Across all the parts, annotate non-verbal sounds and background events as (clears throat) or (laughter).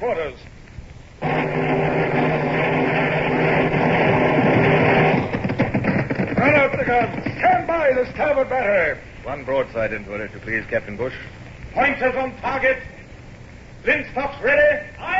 quarters. Run out the guns. Stand by the starboard battery. One broadside into it, if you please, Captain Bush. Pointers on target. Linstocks ready. Aye,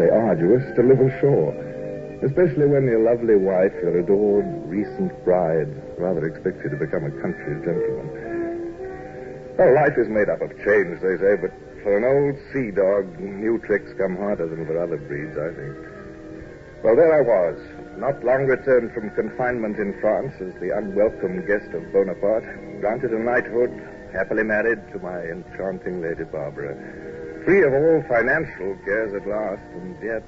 Say arduous, to live ashore. Especially when your lovely wife, your adored recent bride, rather expects you to become a country gentleman. Well, life is made up of change, they say, but for an old sea dog, new tricks come harder than for other breeds, I think. Well, there I was, not long returned from confinement in France as the unwelcome guest of Bonaparte, granted a knighthood, happily married to my enchanting Lady Barbara, free of all financial cares at last, and yet,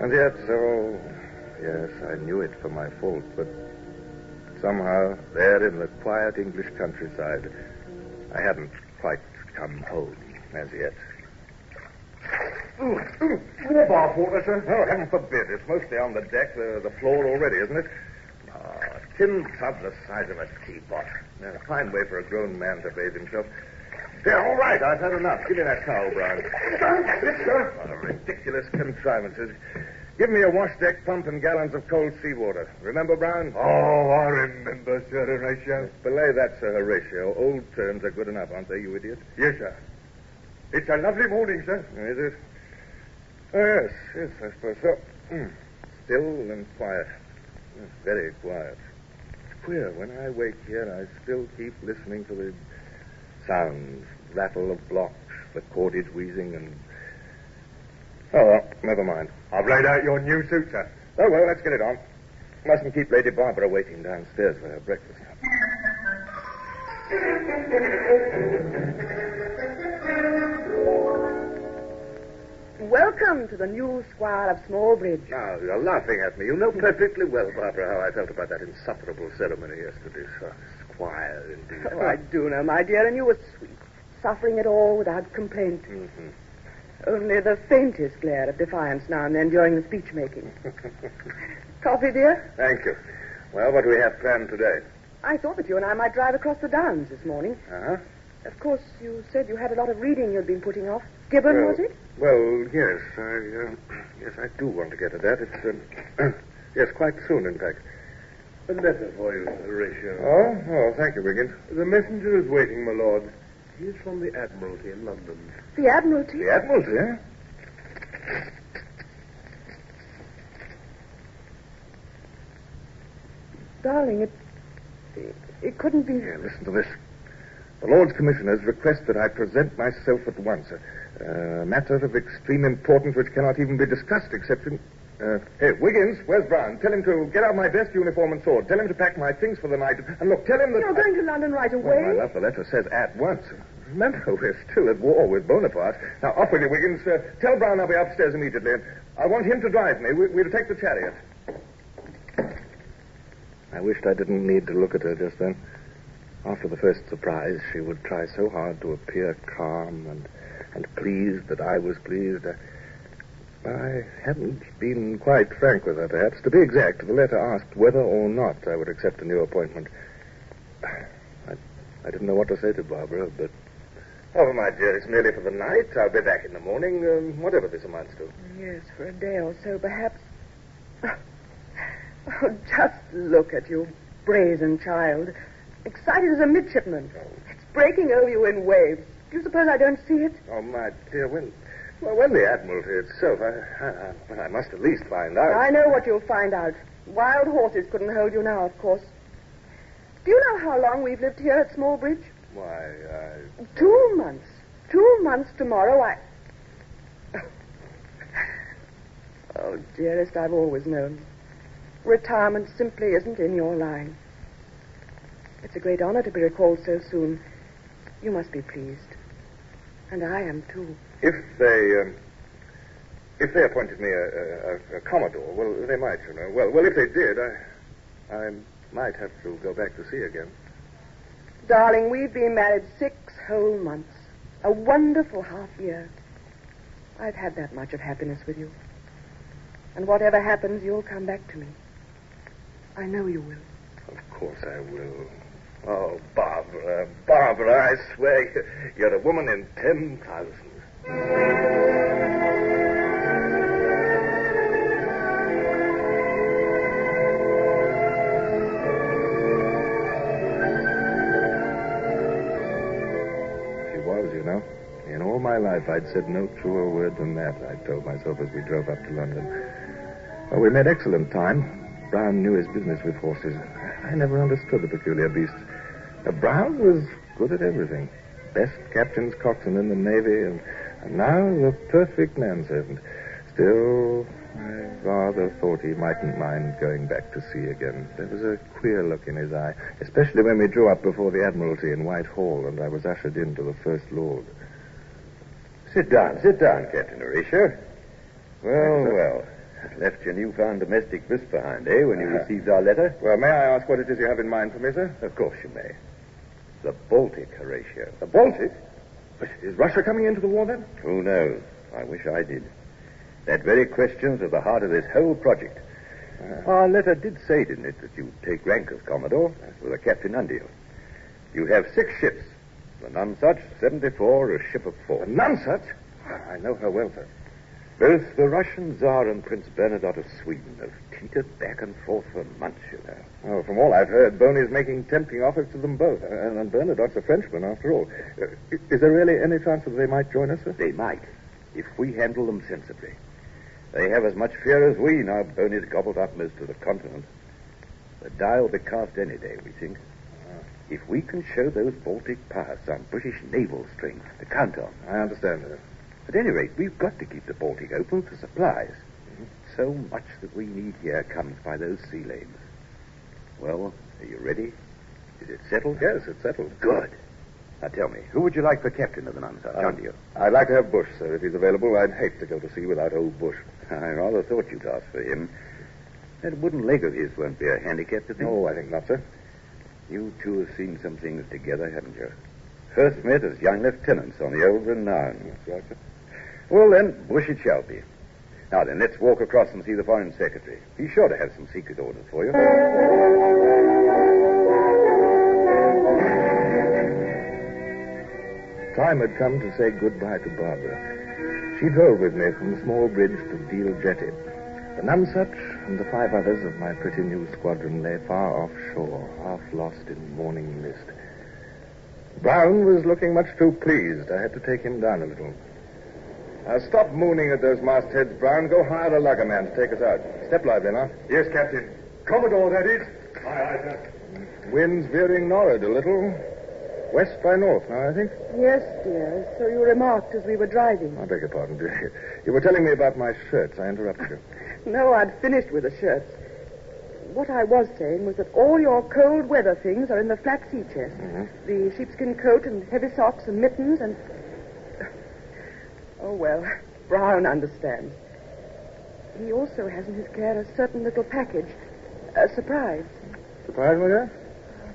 and yet, so, yes, I knew it for my fault, but somehow, there in the quiet English countryside, I hadn't quite come home as yet. Ooh, ooh, more bath water, sir. Oh, heaven forbid. It's mostly on the deck, the, the floor already, isn't it? Ah, a tin tub the size of a teapot. A fine way for a grown man to bathe himself. Yeah, all right, I've had enough. Give me that towel, Brown. Yes, sir. What a ridiculous contrivances. Give me a wash deck pump and gallons of cold seawater. Remember, Brown? Oh, I remember, Sir Horatio. Belay that, Sir Horatio. Old terms are good enough, aren't they, you idiot? Yes, sir. It's a lovely morning, sir. Is it? Oh, yes, yes, I suppose so. Mm. Still and quiet. Yes, very quiet. It's queer. When I wake here, I still keep listening to the sounds, rattle of blocks, the cordage wheezing, and. Oh, well, never mind. I've laid out your new suit, sir. Oh, well, let's get it on. Mustn't keep Lady Barbara waiting downstairs for her breakfast. Welcome to the new Squire of Smallbridge. Now, you're laughing at me. You know perfectly well, Barbara, how I felt about that insufferable ceremony yesterday. So indeed. Oh, I do know, my dear, and you were sweet, suffering it all without complaint. Mhm. Only the faintest glare of defiance now and then during the speech making. (laughs) Coffee, dear? Thank you. Well, what do we have planned today? I thought that you and I might drive across the downs this morning. Uh-huh. Of course, you said you had a lot of reading you'd been putting off. Gibbon, well, was it? Well, yes. I, uh, yes, I do want to get to that. It's, um, (clears throat) yes, quite soon, in fact. A letter for you, Horatio. Oh, oh, thank you, Wigan. The messenger is waiting, my lord. He is from the Admiralty in London. The Admiralty? The Admiralty? Eh? Darling, it, it, it couldn't be. Listen to this. The Lords Commissioners request that I present myself at once. A, a matter of extreme importance which cannot even be discussed except in. Uh, hey, Wiggins, where's Brown? Tell him to get out my best uniform and sword. Tell him to pack my things for the night. And look, tell him that. You're going to London right away? Well, my love, the letter says at once. Remember, (laughs) we're still at war with Bonaparte. Now, off with you, Wiggins. Uh, tell Brown I'll be upstairs immediately. I want him to drive me. We, we'll take the chariot. I wished I didn't need to look at her just then. After the first surprise, she would try so hard to appear calm and, and pleased that I was pleased. I, I hadn't been quite frank with her, perhaps. To be exact, the letter asked whether or not I would accept a new appointment. I, I didn't know what to say to Barbara, but. Oh, my dear, it's merely for the night. I'll be back in the morning, um, whatever this amounts to. Yes, for a day or so, perhaps. (sighs) Oh, just look at you, brazen child. Excited as a midshipman. It's breaking over you in waves. Do you suppose I don't see it? Oh, my dear, when, well, when the Admiralty itself, I, I, I must at least find out. I know what you'll find out. Wild horses couldn't hold you now, of course. Do you know how long we've lived here at Smallbridge? Why, I... Two months. Two months tomorrow, I. oh, dearest, I've always known. Retirement simply isn't in your line. It's a great honor to be recalled so soon. You must be pleased. And I am, too. If they, um, if they appointed me a, a, a, commodore, well, they might, you know. Well, well, if they did, I, I might have to go back to sea again. Darling, we've been married six whole months. A wonderful half year. I've had that much of happiness with you. And whatever happens, you'll come back to me. I know you will. Of course I will. Oh, Barbara, Barbara, I swear you're a woman in ten thousand. She was, you know. In all my life, I'd said no truer word than that, I told myself as we drove up to London. Well, we made excellent time. Brown knew his business with horses. I never understood the peculiar beasts. Uh, Brown was good at everything. Best captain's coxswain in the Navy, and, and now the perfect manservant. Still, I rather thought he mightn't mind going back to sea again. There was a queer look in his eye, especially when we drew up before the Admiralty in Whitehall, and I was ushered in to the First Lord. Sit down, sit down, Captain Horatio. Well, well. Left your newfound domestic bliss behind, eh, when you received our letter? Well, may I ask what it is you have in mind for me, sir? Of course you may. The Baltic, Horatio. The Baltic? But is Russia coming into the war then? Who knows? I wish I did. That very question's at the heart of this whole project. Ah. Our letter did say, didn't it, that you'd take rank as Commodore with a captain under you. You have six ships. The Nonsuch, 74, a ship of four. The Nonsuch? I know her well, sir. Both the Russian Tsar and Prince Bernadotte of Sweden have teetered back and forth for months, you know. Oh, from all I've heard, Boney's making tempting offers to them both. And, and Bernadotte's a Frenchman, after all. Uh, is there really any chance that they might join us, sir? They might, if we handle them sensibly. They have as much fear as we now Boney's gobbled up most of the continent. The die will be cast any day, we think. If we can show those Baltic powers some British naval strength to count on. I understand, sir. At any rate, we've got to keep the Baltic open for supplies. So much that we need here comes by those sea lanes. Well, are you ready? Is it settled? Yes, it's settled. Good. Now tell me, who would you like for captain of the Nonsuch? Um, under you? I'd like to have Bush, sir, if he's available. I'd hate to go to sea without old Bush. (laughs) I rather thought you'd ask for him. That wooden leg of his won't be a handicap to think. No, I think not, sir. You two have seen some things together, haven't you? First met as young lieutenants on the old renown. That's right, sir. Well, then, Bush it shall be. Now then, let's walk across and see the Foreign Secretary. He's sure to have some secret orders for you. Time had come to say goodbye to Barbara. She drove with me from Smallbridge to Deal Jetty. The Nonsuch and the five others of my pretty new squadron lay far offshore, half lost in morning mist. Brown was looking much too pleased. I had to take him down a little. Now, stop mooning at those mastheads, Brown. Go hire a lugger man to take us out. Step lively now. Yes, Captain. Commodore, that is. Aye, aye, sir. Wind's veering northward a little. West by north now, I think. Yes, dear. So you remarked as we were driving. I beg your pardon, dear. (laughs) You were telling me about my shirts. I interrupted you. (laughs) No, I'd finished with the shirts. What I was saying was that all your cold weather things are in the flat sea chest. Mm-hmm. The sheepskin coat and heavy socks and mittens and. Oh, well, Brown understands. He also has in his care a certain little package. A surprise. Surprise, my dear?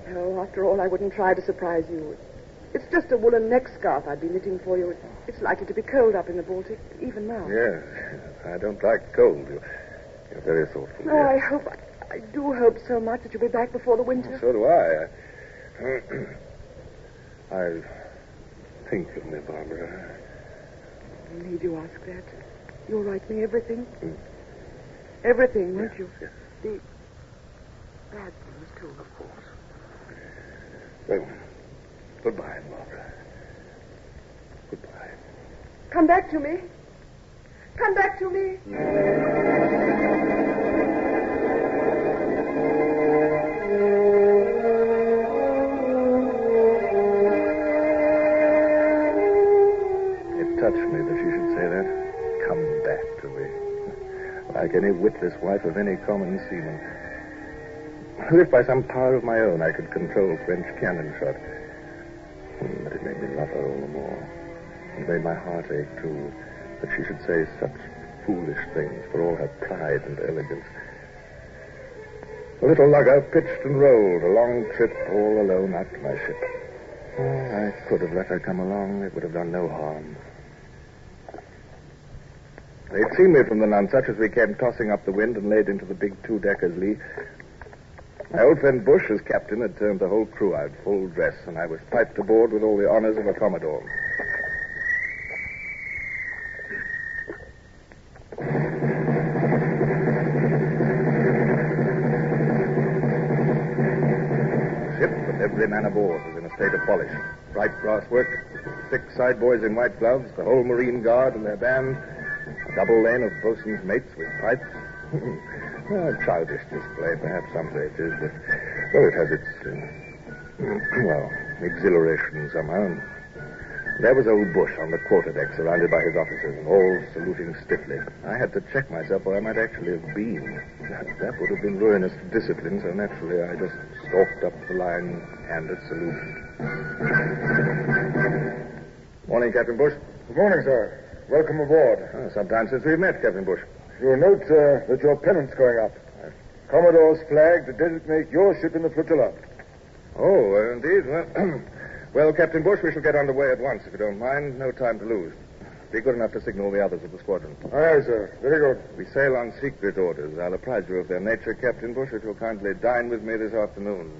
No, after all, I wouldn't try to surprise you. It's just a woolen neck scarf I'd be knitting for you. It's likely to be cold up in the Baltic, even now. Yes. I don't like cold. You, you're very thoughtful. Oh, dear. I hope, I do hope so much that you'll be back before the winter. So do I. I, (clears throat) I think of me, Barbara. Need you ask that? You'll write me everything? Everything, won't you? Yes. The bad things, too. Of course. Well, goodbye, Barbara. Goodbye. Come back to me. Come back to me. Like any witless wife of any common seaman. If by some power of my own I could control French cannon shot. Hmm, But it made me love her all the more. It made my heart ache, too, that she should say such foolish things for all her pride and elegance. The little lugger pitched and rolled, a long trip all alone to my ship. Oh, I could have let her come along. It would have done no harm. They'd seen me from the Nonsuch as we came tossing up the wind and laid into the big two-deckers lee. My old friend Bush, as captain, had turned the whole crew out full dress, and I was piped aboard with all the honors of a commodore. Ship with every man aboard was in a state of polish. Bright brass work, six side boys in white gloves, the whole Marine Guard and their band, a double lane of bosun's mates with pipes. (laughs) a childish display, perhaps some it is, but well, it has its, uh, (clears throat) well, exhilaration somehow. There was old Bush on the quarterdeck, surrounded by his officers, and all saluting stiffly. I had to check myself, or I might actually have been. That, would have been ruinous to discipline, so naturally I just stalked up the line, and handed salute. Morning, Captain Bush. Good morning, sir. Welcome aboard. Oh, some time since we've met, Captain Bush. You'll note uh, that your pennant's going up. Commodore's flag to designate your ship in the flotilla. Oh, uh, indeed. Well, (clears throat) well, Captain Bush, we shall get underway at once, if you don't mind. No time to lose. Be good enough to signal the others of the squadron. Aye, aye, sir. Very good. We sail on secret orders. I'll apprise you of their nature, Captain Bush, if you'll kindly dine with me this afternoon.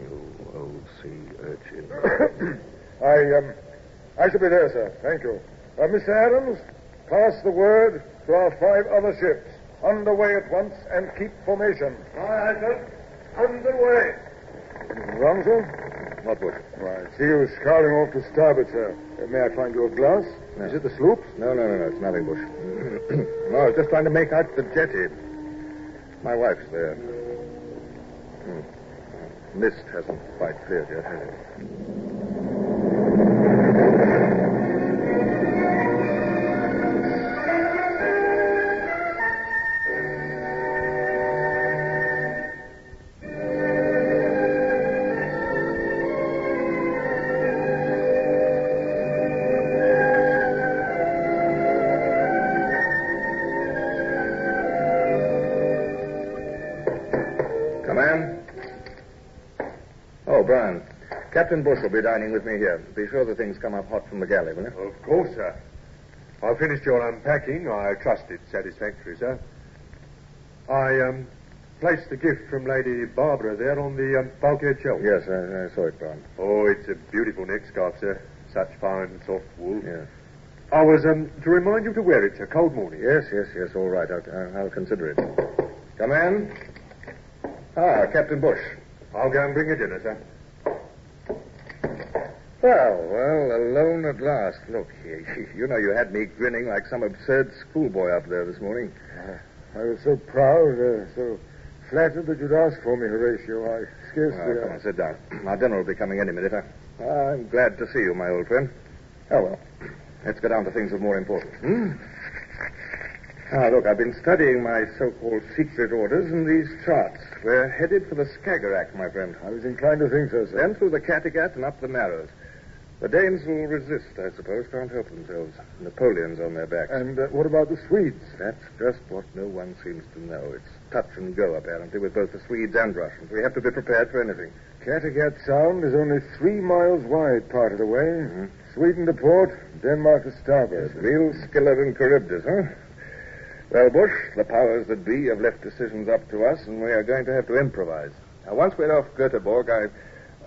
You old sea urchin. I, um, I shall be there, sir. Thank you. Uh, Mr. Adams, pass the word to our five other ships. Underway at once and keep formation. Aye, aye, sir. Underway. Anything wrong, sir? Not Bush. Why, I see you scouring off to starboard, sir. Uh, may I find you a glass? No. Is it the sloop? No, no, no, no. It's nothing, Bush. (clears throat) no, I was just trying to make out the jetty. My wife's there. Hmm. Mist hasn't quite cleared yet, has it? Brian. Captain Bush will be dining with me here. Be sure the things come up hot from the galley, will you? Of course, sir. I've finished your unpacking. I trust it's satisfactory, sir. I, um, placed the gift from Lady Barbara there on the um, bulkhead shelf. Yes, I, I saw it, Brian. Oh, it's a beautiful neck scarf, sir. Such fine, soft wool. Yes. I was, um, to remind you to wear it, sir. Cold morning. Yes, yes, yes. All right. I'll, I'll, I'll consider it. Come in. Ah, Captain Bush. I'll go and bring you dinner, sir. Well, well, alone at last. Look, you, (laughs) you know you had me grinning like some absurd schoolboy up there this morning. I was so proud, uh, so flattered that you'd ask for me, Horatio. I scarcely... Well, come on, sit down. (clears throat) Our dinner will be coming any minute. I, I'm glad to see you, my old friend. Oh, well. (clears throat) Let's get down to things of more importance. Hmm? Ah, look, I've been studying my so-called secret orders in these charts. We're headed for the Skagerrak, my friend. I was inclined to think so, sir. Then through the Kattegat and up the Narrows. The Danes will resist, I suppose. Can't help themselves. Napoleon's on their backs. And uh, what about the Swedes? That's just what no one seems to know. It's touch and go, apparently, with both the Swedes and Russians. We have to be prepared for anything. Kattegat Sound is only three miles wide part of the way. Mhm. Sweden to port, Denmark to starboard. Yes, real Scylla and Charybdis, huh? Well, Bush, the powers that be have left decisions up to us, and we are going to have to improvise. Now, once we're off Göteborg, I,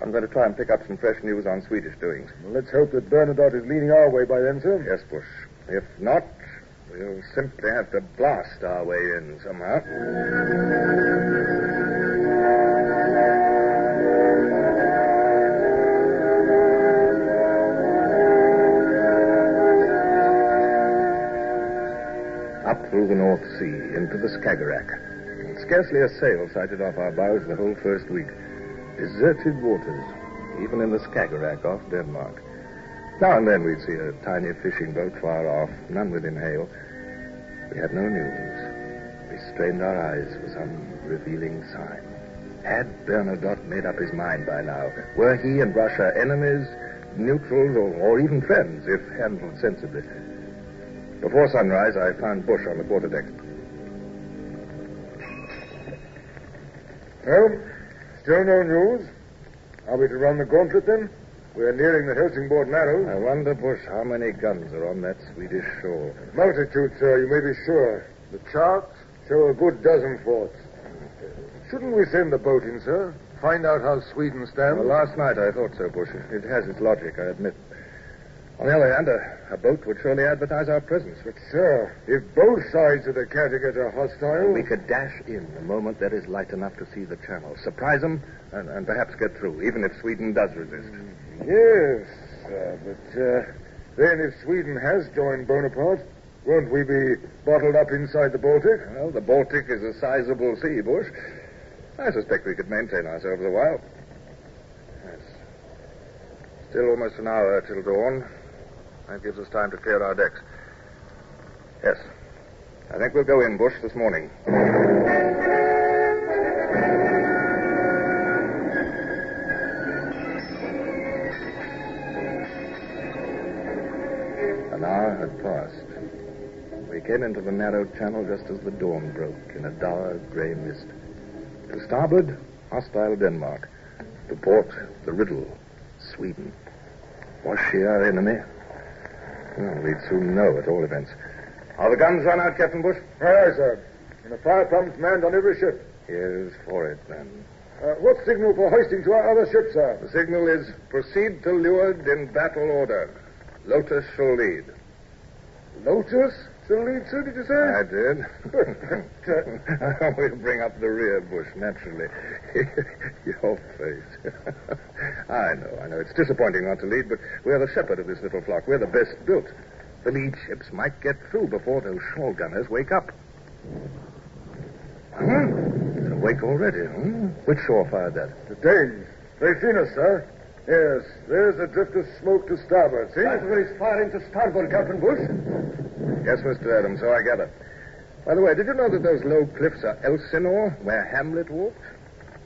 I'm going to try and pick up some fresh news on Swedish doings. Well, let's hope that Bernadotte is leaning our way by then, sir. Yes, Bush. If not, we'll simply have to blast our way in somehow. Up through the North Sea, into the Skagerrak. Scarcely a sail sighted off our bows the whole first week. Deserted waters, even in the Skagerrak off Denmark. Now and then we'd see a tiny fishing boat far off, none within hail. We had no news. We strained our eyes for some revealing sign. Had Bernadotte made up his mind by now? Were he and Russia enemies, neutrals, or, or even friends, if handled sensibly? Before sunrise, I found Bush on the quarterdeck. Well, still no news. Are we to run the gauntlet then? We're nearing the Helsingborg Narrows. I wonder, Bush, how many guns are on that Swedish shore. Multitude, sir, you may be sure. The charts show a good dozen forts. Shouldn't we send the boat in, sir? Find out how Sweden stands? Well, last night I thought so, Bush. It has its logic, I admit. On the other hand, a, a boat would surely advertise our presence. But, sir, if both sides of the Kattegat are hostile... We could dash in the moment there is light enough to see the channel, surprise them, and, and perhaps get through, even if Sweden does resist. Yes, sir, but uh, then if Sweden has joined Bonaparte, won't we be bottled up inside the Baltic? Well, the Baltic is a sizable sea, Bush. I suspect we could maintain ourselves a while. Yes. Still almost an hour till dawn. That gives us time to clear our decks. Yes. I think we'll go in, Bush, this morning. An hour had passed. We came into the narrow channel just as the dawn broke in a dark gray mist. To starboard, hostile Denmark. To port, the riddle, Sweden. Was she our enemy? Well, we'd soon know at all events. Are the guns run out, Captain Bush? Aye, aye, sir. And the fire pumps manned on every ship. Here's for it, then. Uh, what signal for hoisting to our other ships, sir? The signal is proceed to leeward in battle order. Lotus shall lead. Lotus shall lead, sir, did you say? I did. (laughs) we'll bring up the rear, Bush, naturally. (laughs) Your face. (laughs) I know, I know. It's disappointing not to lead, but we're the shepherd of this little flock. We're the best built. The lead ships might get through before those shore gunners wake up. Huh? They're awake already, huh? Which shore fired that? The Danes. They've seen us, sir. Yes, there's a drift of smoke to starboard, see? That's where He's firing to starboard, Captain Bush. Yes, Mr. Adams, so I gather. By the way, did you know that those low cliffs are Elsinore, where Hamlet walked?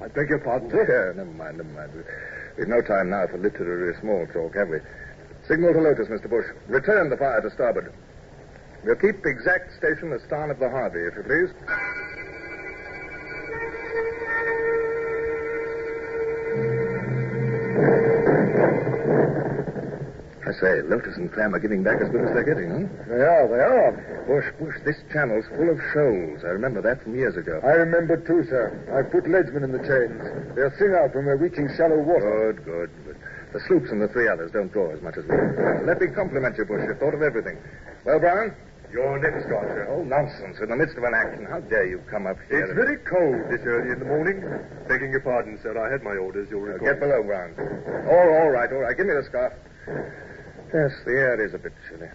I beg your pardon, Yeah, never mind, never mind. We've no time now for literary small talk, have we? Signal to Lotus, Mr. Bush. Return the fire to starboard. We'll keep exact station astern of the Harvey, if you please. I say, Lotus and Clam are giving back as good as they're getting, huh? They are, they are. Bush, Bush, this channel's full of shoals. I remember that from years ago. I remember, too, sir. I've put leadsmen in the chains. They'll sing out when we're reaching shallow water. Good, good, good. The sloops and the three others don't draw as much as we do. Let me compliment you, Bush. You've thought of everything. Well, Brown? Your next guard, sir. Oh, nonsense. In the midst of an action. How dare you come up here? It's very cold this early in the morning. Begging your pardon, sir. I had my orders, you'll Uh, get below, Brown. All, all right, all right. Give me the scarf. Yes, the air is a bit chilly.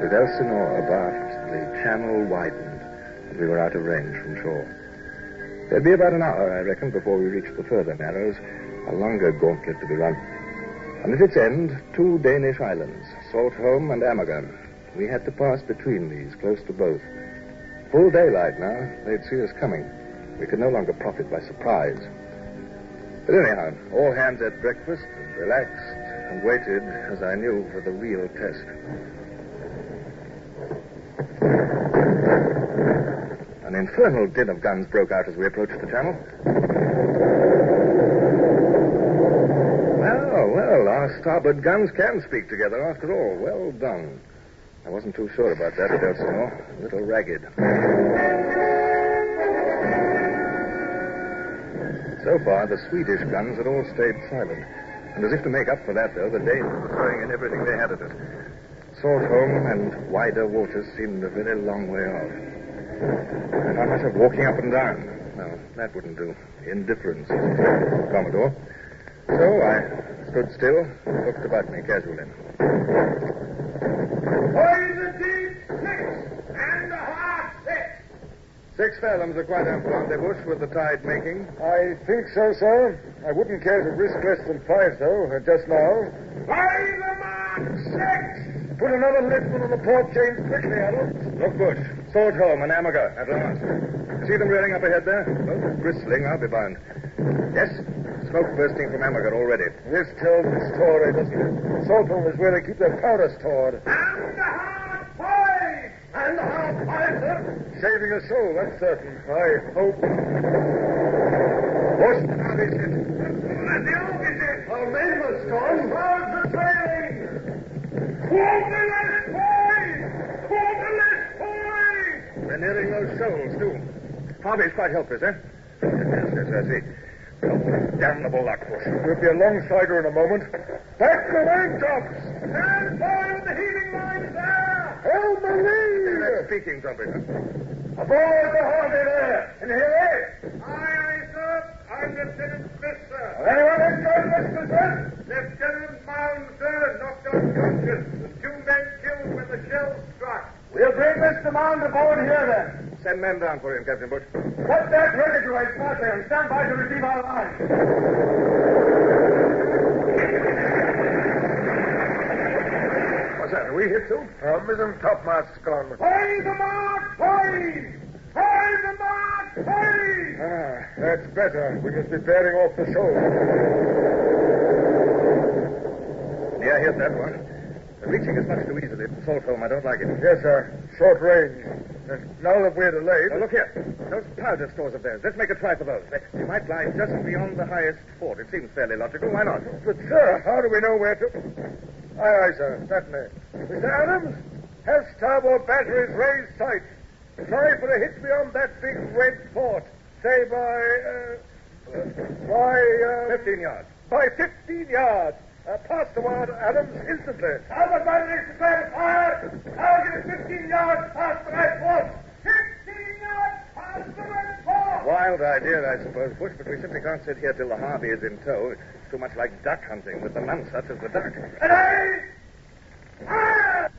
With Elsinore abaft, the channel widened, and we were out of range from shore. There'd be about an hour, I reckon, before we reached the further narrows, a longer gauntlet to be run. And at its end, two Danish islands, Saltholm and Amager. We had to pass between these, close to both. Full daylight now, they'd see us coming. We could no longer profit by surprise. But anyhow, all hands at breakfast relaxed and waited, as I knew, for the real test. An infernal din of guns broke out as we approached the channel. Well, well, our starboard guns can speak together after all. Well done. I wasn't too sure about that at Elsinore. A little ragged. So far, the Swedish guns had all stayed silent. And as if to make up for that, though, the Danes were throwing in everything they had at us. Saltholm and wider waters seemed a very long way off. I found myself walking up and down. No, that wouldn't do. Indifference Commodore. So I stood still looked about me casually. Poison deep six and half six. Six fathoms are quite ample, they, Bush, with the tide making? I think so, sir. I wouldn't care to risk less than five, though, uh, just now. By the mark, six. Put another liftman on the port chains quickly, Adams. Look, Bush. Saltholm and Amager at last. See them rearing up ahead there? Both bristling, I'll be bound. Yes, smoke bursting from Amager already. This tells the story, doesn't it? Saltholm is where they keep their powder stored. And a half five. And a half five, sir. Saving a soul, that's certain. I hope. Bush, how is it? And the officer. Our men must gone. How's the trailing? Quarterless boys. Quarterless boys. They're nearing those shoals, too. Harvey's quite helpless, eh? (laughs) Yes, yes, I see. Damnable luck. We'll be alongside her in a moment. Back the main tops! Stand by with the heaving lines there. Help the lead! Speaking trumpet. Aboard the Harvey there! And here Aye, aye, sir. I'm Lieutenant Smith, sir. Anyone inside this business? Lieutenant Mound, sir, knocked unconscious. The two men killed when the shell struck. We'll bring Mr. Mound aboard here then. Send men down for him, Captain Bush. Put that ready to right smart there and stand by to receive our line. What's that? Are we hit, too? Our mizzen topmast's gone. Play the mark, play! Play the mark, play! Ah, that's better. We must be bearing off the shoal. Yeah, here's that one. They're reaching us much too easily. Saltholm, I don't like it. Yes, sir. Short range. And now that we're delayed. Now, look here. Those powder stores of theirs. Let's make a try for those. They, might lie just beyond the highest fort. It seems fairly logical. Why not? But, sir, how do we know where to. Aye, aye, sir. Certainly. Mr. Adams, have starboard batteries raised sights. Try for a hit beyond that big red fort. Say by. Uh, by. Uh, 15 yards. By 15 yards. Uh, pass the word, Adams, instantly. Starboard batteries prepare fire. Target is 15 yards past the red fort. 15 yards past the fort. Wild idea, I suppose, Bush, but we simply can't sit here till the Harvey is in tow. It's too much like duck hunting with the Nonsuch as the duck. And I... Fire!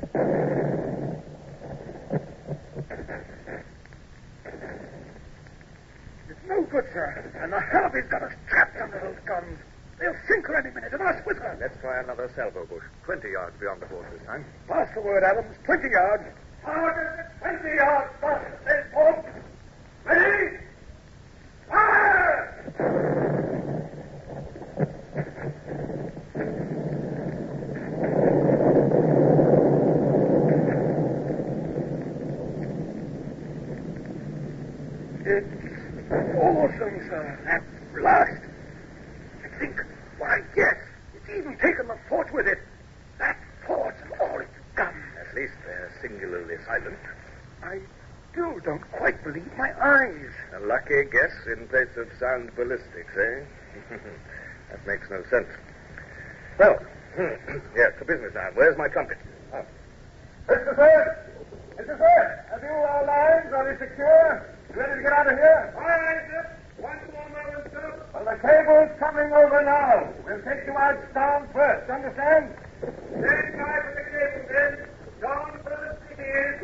It's no good, sir. And the Harvey's got us trapped under those guns. They'll sink her any minute, and us with her. Let's try another salvo, Bush. 20 yards beyond the fort this time. Pass the word, Adams. 20 yards. Target 20 yards past the red fort. Ready? Fire! It's awesome, sir. That blast. I think, why, yes, it's even taken the fort with it. That fort and all its guns. At least they're singularly silent. I still don't quite believe my eyes. A lucky guess in place of sound ballistics, eh? (laughs) that makes no sense. Well, (clears throat) yes, to business now. Where's my trumpet? Oh. Mr. Sir! Mr. Sir! Have you our lines? Are they secure? You Ready to get out of here? All right, sir. One more moment, sir. Well, the cable's coming over now. We'll take you out down first. Understand? Stand by for the cable, then. Down for the please.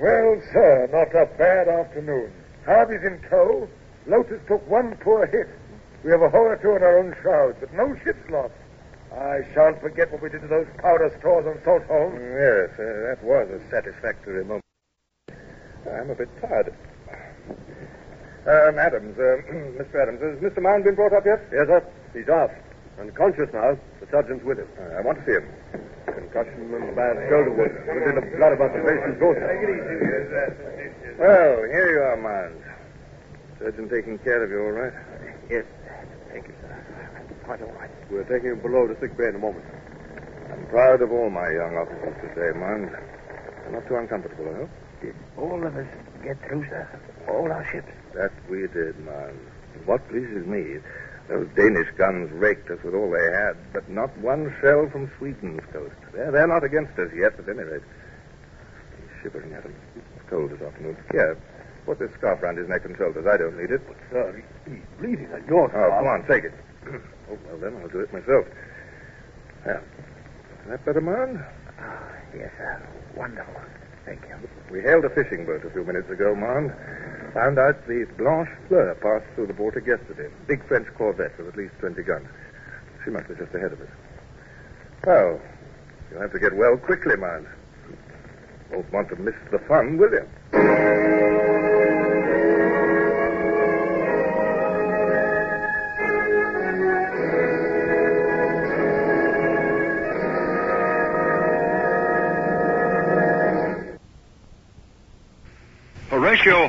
Well, sir, not a bad afternoon. Harvey's in tow. Lotus took one poor hit. We have a hole or two in our own shrouds, but no ship's lost. I shan't forget what we did to those powder stores on Saltholm. Yes, uh, that was a satisfactory moment. I'm a bit tired. Um, Adams, uh, Mr. (clears throat) Adams, has Mr. Mound been brought up yet? Yes, sir. He's off. Unconscious now. The sergeant's with him. Uh, I want to see him. Concussion and bad shoulder wound. There's a bit of blood about the face and throat. Well, here you are, Mound. Surgeon taking care of you, all right? Yes. Thank you, sir. I'm quite all right. We're taking him below the sick bay in a moment. I'm proud of all my young officers today, Mound. They're not too uncomfortable, I hope. Did all of us get through, sir? All our ships? That we did, Mound. What pleases me, those Danish guns raked us with all they had, but not one shell from Sweden's coast. They're, they're not against us yet, at any rate. He's shivering at him. It's cold this afternoon. Here, put this scarf round his neck and shoulders. I don't need it. But, sir, he's bleeding at your Oh, come on, take it. (clears throat) oh, well, then I'll do it myself. Well, is that better, Mound? Ah, yes, sir. Wonderful. Thank you. We hailed a fishing boat a few minutes ago, Mound. Found out the Blanche Fleur passed through the Baltic yesterday. Big French corvette with at least 20 guns. She must be just ahead of us. Well, you'll have to get well quickly, Mound. Won't want to miss the fun, will you?